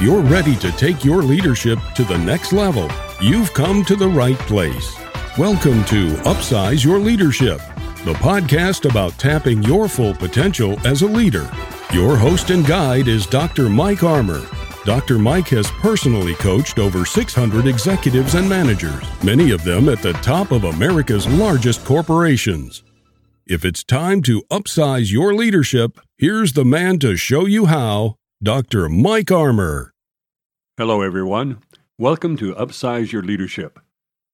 If you're ready to take your leadership to the next level, you've come to the right place. Welcome to Upsize Your Leadership, the podcast about tapping your full potential as a leader. Your host and guide is Dr. Mike Armour. Dr. Mike has personally coached over 600 executives and managers, many of them at the top of America's largest corporations. If it's time to upsize your leadership, here's the man to show you how Dr. Mike Armour. Hello, everyone. Welcome to Upsize Your Leadership,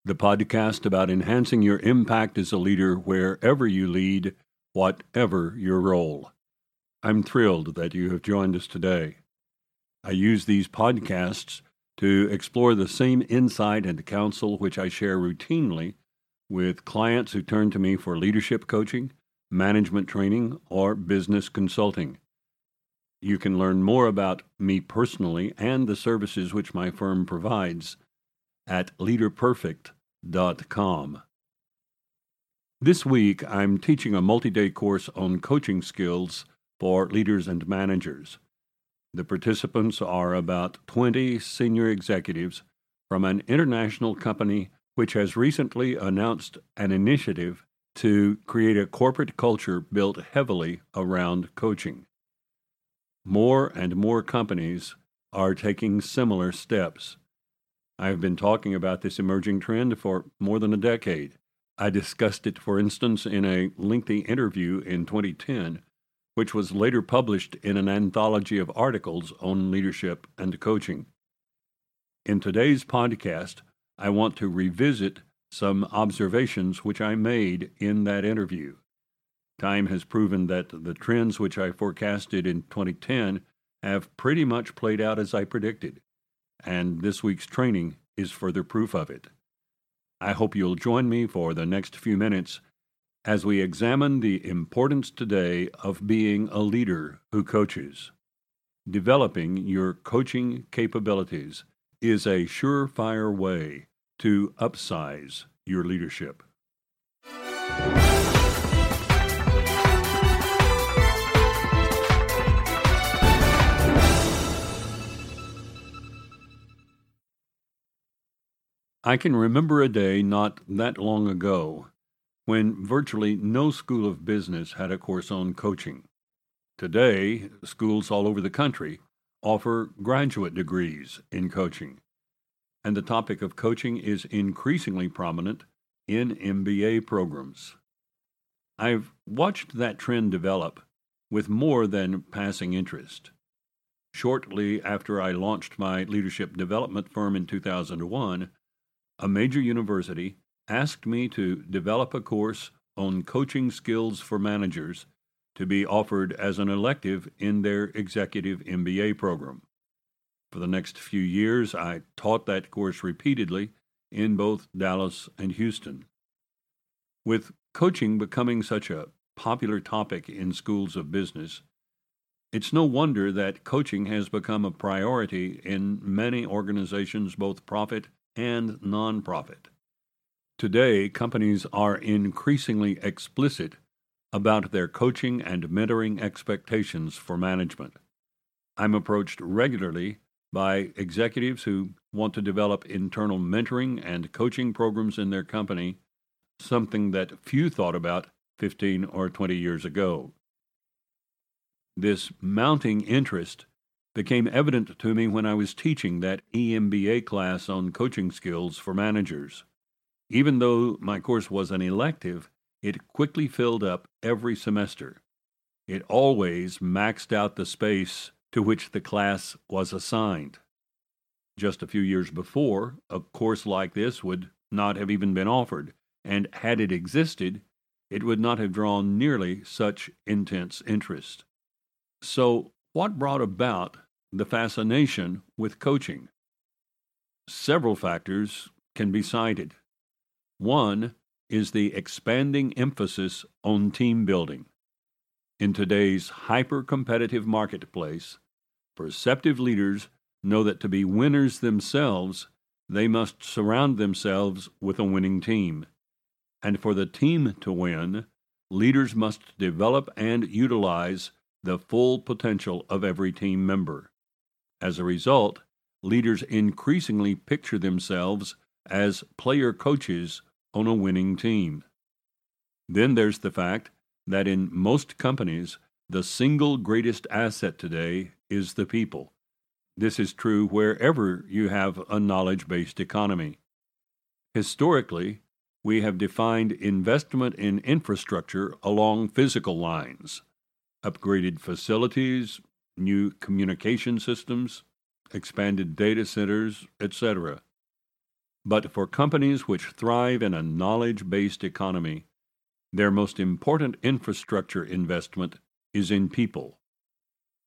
the podcast about enhancing your impact as a leader wherever you lead, whatever your role. I'm thrilled that you have joined us today. I use these podcasts to explore the same insight and counsel which I share routinely with clients who turn to me for leadership coaching, management training, or business consulting. You can learn more about me personally and the services which my firm provides at leaderperfect.com. This week, I'm teaching a multi day course on coaching skills for leaders and managers. The participants are about 20 senior executives from an international company which has recently announced an initiative to create a corporate culture built heavily around coaching. More and more companies are taking similar steps. I've been talking about this emerging trend for more than a decade. I discussed it, for instance, in a lengthy interview in 2010, which was later published in an anthology of articles on leadership and coaching. In today's podcast, I want to revisit some observations which I made in that interview. Time has proven that the trends which I forecasted in 2010 have pretty much played out as I predicted, and this week's training is further proof of it. I hope you'll join me for the next few minutes as we examine the importance today of being a leader who coaches. Developing your coaching capabilities is a surefire way to upsize your leadership. I can remember a day not that long ago when virtually no school of business had a course on coaching. Today, schools all over the country offer graduate degrees in coaching, and the topic of coaching is increasingly prominent in MBA programs. I've watched that trend develop with more than passing interest. Shortly after I launched my leadership development firm in 2001, a major university asked me to develop a course on coaching skills for managers to be offered as an elective in their executive MBA program. For the next few years, I taught that course repeatedly in both Dallas and Houston. With coaching becoming such a popular topic in schools of business, it's no wonder that coaching has become a priority in many organizations, both profit and nonprofit. Today, companies are increasingly explicit about their coaching and mentoring expectations for management. I'm approached regularly by executives who want to develop internal mentoring and coaching programs in their company, something that few thought about 15 or 20 years ago. This mounting interest became evident to me when I was teaching that EMBA class on coaching skills for managers. Even though my course was an elective, it quickly filled up every semester. It always maxed out the space to which the class was assigned. Just a few years before, a course like this would not have even been offered, and had it existed, it would not have drawn nearly such intense interest. So, what brought about the fascination with coaching? Several factors can be cited. One is the expanding emphasis on team building. In today's hyper competitive marketplace, perceptive leaders know that to be winners themselves, they must surround themselves with a winning team. And for the team to win, leaders must develop and utilize the full potential of every team member. As a result, leaders increasingly picture themselves as player coaches on a winning team. Then there's the fact that in most companies, the single greatest asset today is the people. This is true wherever you have a knowledge based economy. Historically, we have defined investment in infrastructure along physical lines upgraded facilities, new communication systems, expanded data centers, etc. But for companies which thrive in a knowledge based economy, their most important infrastructure investment is in people.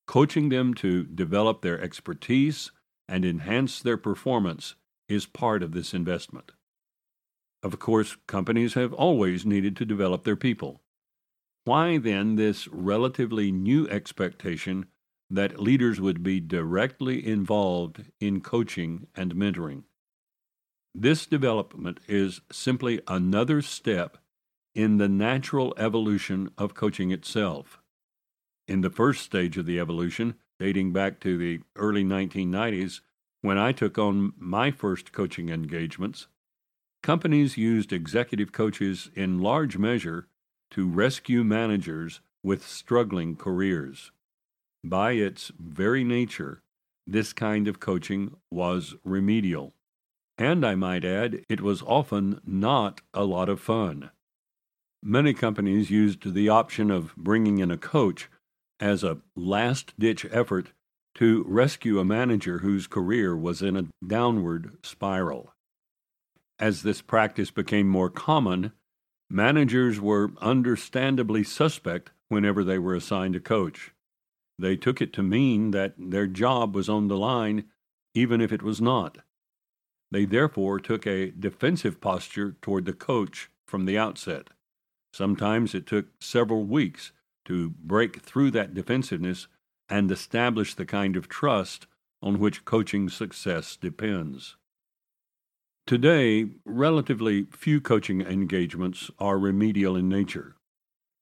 Coaching them to develop their expertise and enhance their performance is part of this investment. Of course, companies have always needed to develop their people. Why then this relatively new expectation that leaders would be directly involved in coaching and mentoring? This development is simply another step in the natural evolution of coaching itself. In the first stage of the evolution, dating back to the early 1990s, when I took on my first coaching engagements, companies used executive coaches in large measure to rescue managers with struggling careers. By its very nature, this kind of coaching was remedial. And I might add, it was often not a lot of fun. Many companies used the option of bringing in a coach as a last ditch effort to rescue a manager whose career was in a downward spiral. As this practice became more common, managers were understandably suspect whenever they were assigned a coach. They took it to mean that their job was on the line, even if it was not. They therefore took a defensive posture toward the coach from the outset. Sometimes it took several weeks to break through that defensiveness and establish the kind of trust on which coaching success depends. Today, relatively few coaching engagements are remedial in nature,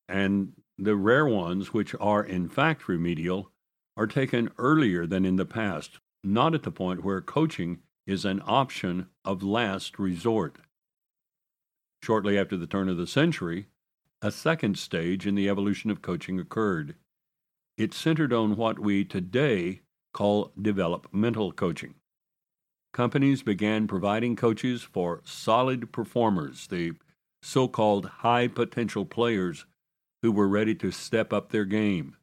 and the rare ones which are in fact remedial are taken earlier than in the past, not at the point where coaching is an option of last resort. Shortly after the turn of the century, a second stage in the evolution of coaching occurred. It centered on what we today call developmental coaching. Companies began providing coaches for solid performers, the so called high potential players who were ready to step up their game.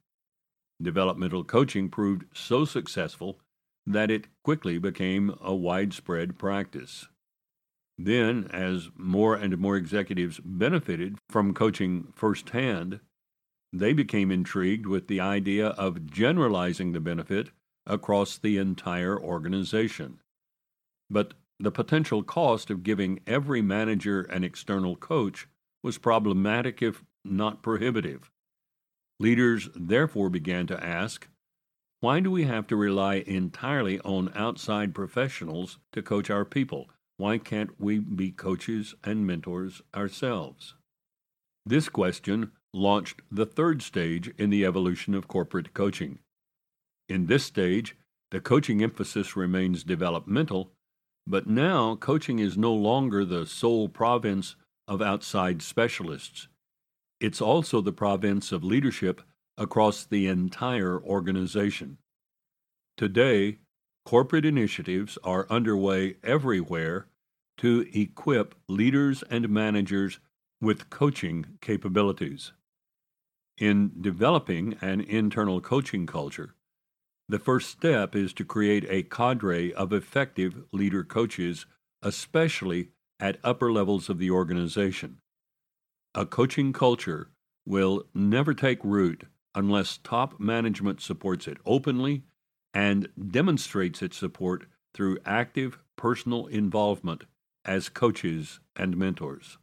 Developmental coaching proved so successful that it quickly became a widespread practice. Then, as more and more executives benefited from coaching firsthand, they became intrigued with the idea of generalizing the benefit across the entire organization. But the potential cost of giving every manager an external coach was problematic, if not prohibitive. Leaders therefore began to ask why do we have to rely entirely on outside professionals to coach our people? Why can't we be coaches and mentors ourselves? This question launched the third stage in the evolution of corporate coaching. In this stage, the coaching emphasis remains developmental, but now coaching is no longer the sole province of outside specialists. It's also the province of leadership across the entire organization. Today, corporate initiatives are underway everywhere to equip leaders and managers with coaching capabilities. In developing an internal coaching culture, the first step is to create a cadre of effective leader coaches, especially at upper levels of the organization. A coaching culture will never take root unless top management supports it openly and demonstrates its support through active personal involvement as coaches and mentors.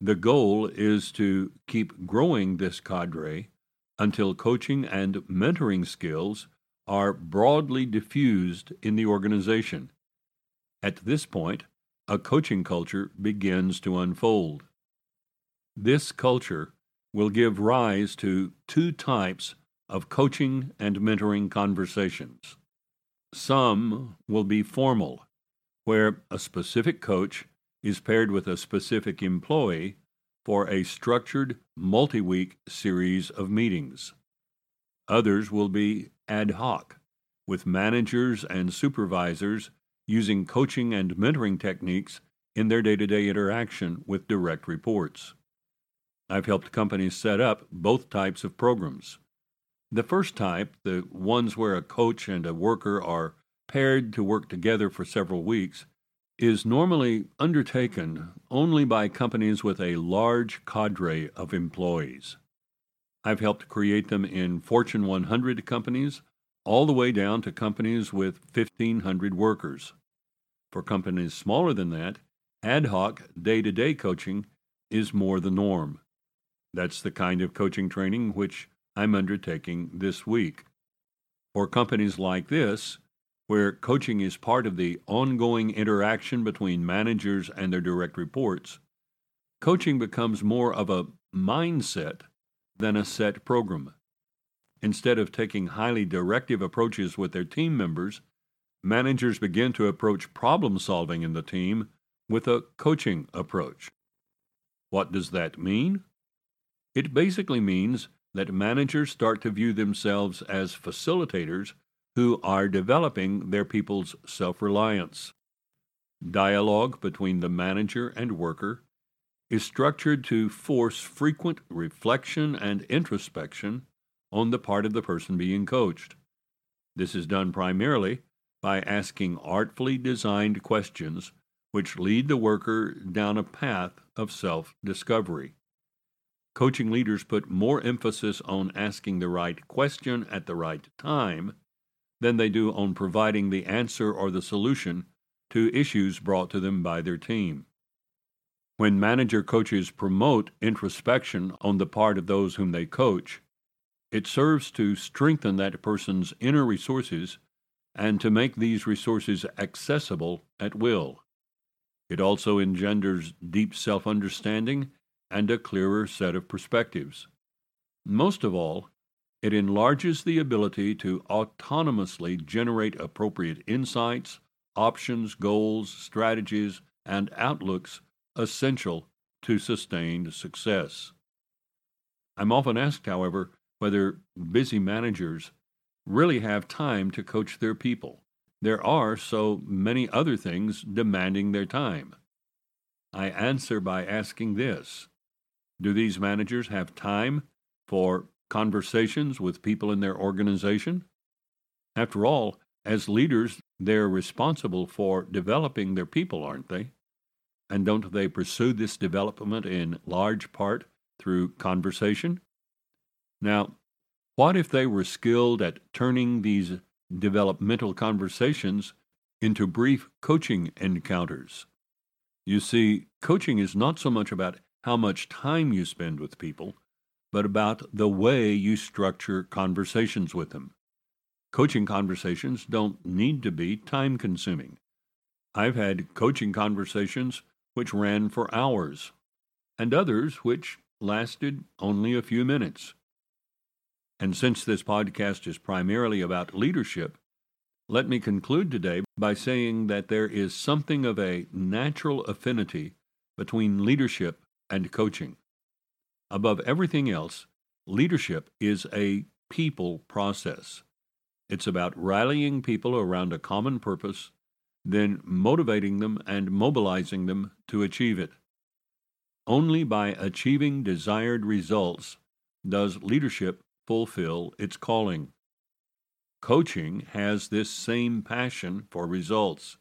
The goal is to keep growing this cadre until coaching and mentoring skills are broadly diffused in the organization. At this point, a coaching culture begins to unfold. This culture will give rise to two types of coaching and mentoring conversations. Some will be formal, where a specific coach is paired with a specific employee for a structured multi week series of meetings. Others will be ad hoc, with managers and supervisors using coaching and mentoring techniques in their day to day interaction with direct reports. I've helped companies set up both types of programs. The first type, the ones where a coach and a worker are paired to work together for several weeks, is normally undertaken only by companies with a large cadre of employees. I've helped create them in Fortune 100 companies, all the way down to companies with 1,500 workers. For companies smaller than that, ad hoc day to day coaching is more the norm. That's the kind of coaching training which I'm undertaking this week. For companies like this, where coaching is part of the ongoing interaction between managers and their direct reports, coaching becomes more of a mindset than a set program. Instead of taking highly directive approaches with their team members, managers begin to approach problem solving in the team with a coaching approach. What does that mean? It basically means that managers start to view themselves as facilitators who are developing their people's self reliance. Dialogue between the manager and worker is structured to force frequent reflection and introspection on the part of the person being coached. This is done primarily by asking artfully designed questions which lead the worker down a path of self discovery. Coaching leaders put more emphasis on asking the right question at the right time than they do on providing the answer or the solution to issues brought to them by their team. When manager coaches promote introspection on the part of those whom they coach, it serves to strengthen that person's inner resources and to make these resources accessible at will. It also engenders deep self understanding and a clearer set of perspectives. Most of all, it enlarges the ability to autonomously generate appropriate insights, options, goals, strategies, and outlooks essential to sustained success. I'm often asked, however, whether busy managers really have time to coach their people. There are so many other things demanding their time. I answer by asking this Do these managers have time for conversations with people in their organization? After all, as leaders, they're responsible for developing their people, aren't they? And don't they pursue this development in large part through conversation? Now, what if they were skilled at turning these developmental conversations into brief coaching encounters? You see, coaching is not so much about how much time you spend with people, but about the way you structure conversations with them. Coaching conversations don't need to be time consuming. I've had coaching conversations which ran for hours, and others which lasted only a few minutes. And since this podcast is primarily about leadership, let me conclude today by saying that there is something of a natural affinity between leadership and coaching. Above everything else, leadership is a people process. It's about rallying people around a common purpose, then motivating them and mobilizing them to achieve it. Only by achieving desired results does leadership fulfill its calling. Coaching has this same passion for results.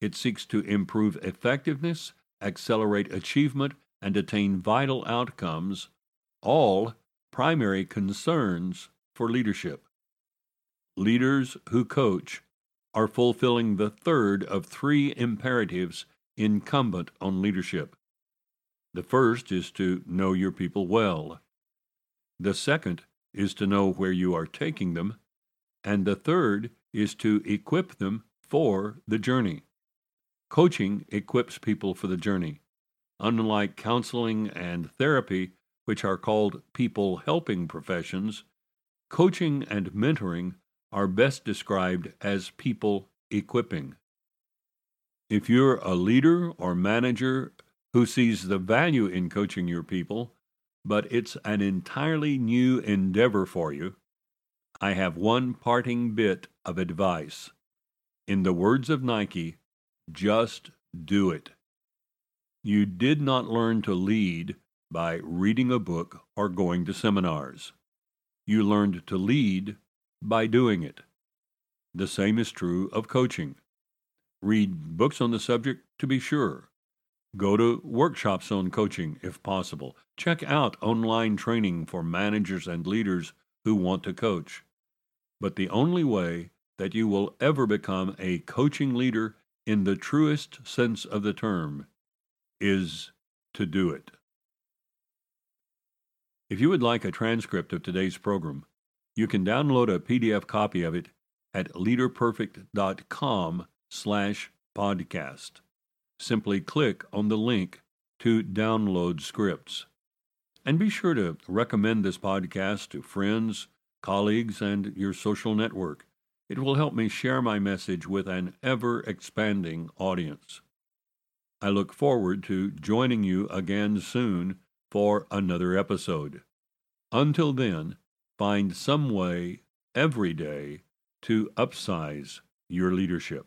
It seeks to improve effectiveness, accelerate achievement, and attain vital outcomes, all primary concerns for leadership. Leaders who coach are fulfilling the third of three imperatives incumbent on leadership. The first is to know your people well. The second is to know where you are taking them. And the third is to equip them for the journey. Coaching equips people for the journey. Unlike counseling and therapy, which are called people helping professions, coaching and mentoring are best described as people equipping. If you're a leader or manager who sees the value in coaching your people, but it's an entirely new endeavor for you, I have one parting bit of advice. In the words of Nike, just do it. You did not learn to lead by reading a book or going to seminars. You learned to lead by doing it. The same is true of coaching. Read books on the subject to be sure. Go to workshops on coaching if possible. Check out online training for managers and leaders who want to coach. But the only way that you will ever become a coaching leader in the truest sense of the term is to do it. If you would like a transcript of today's program, you can download a PDF copy of it at leaderperfect.com slash podcast. Simply click on the link to download scripts. And be sure to recommend this podcast to friends, colleagues, and your social network. It will help me share my message with an ever expanding audience. I look forward to joining you again soon for another episode. Until then, find some way every day to upsize your leadership.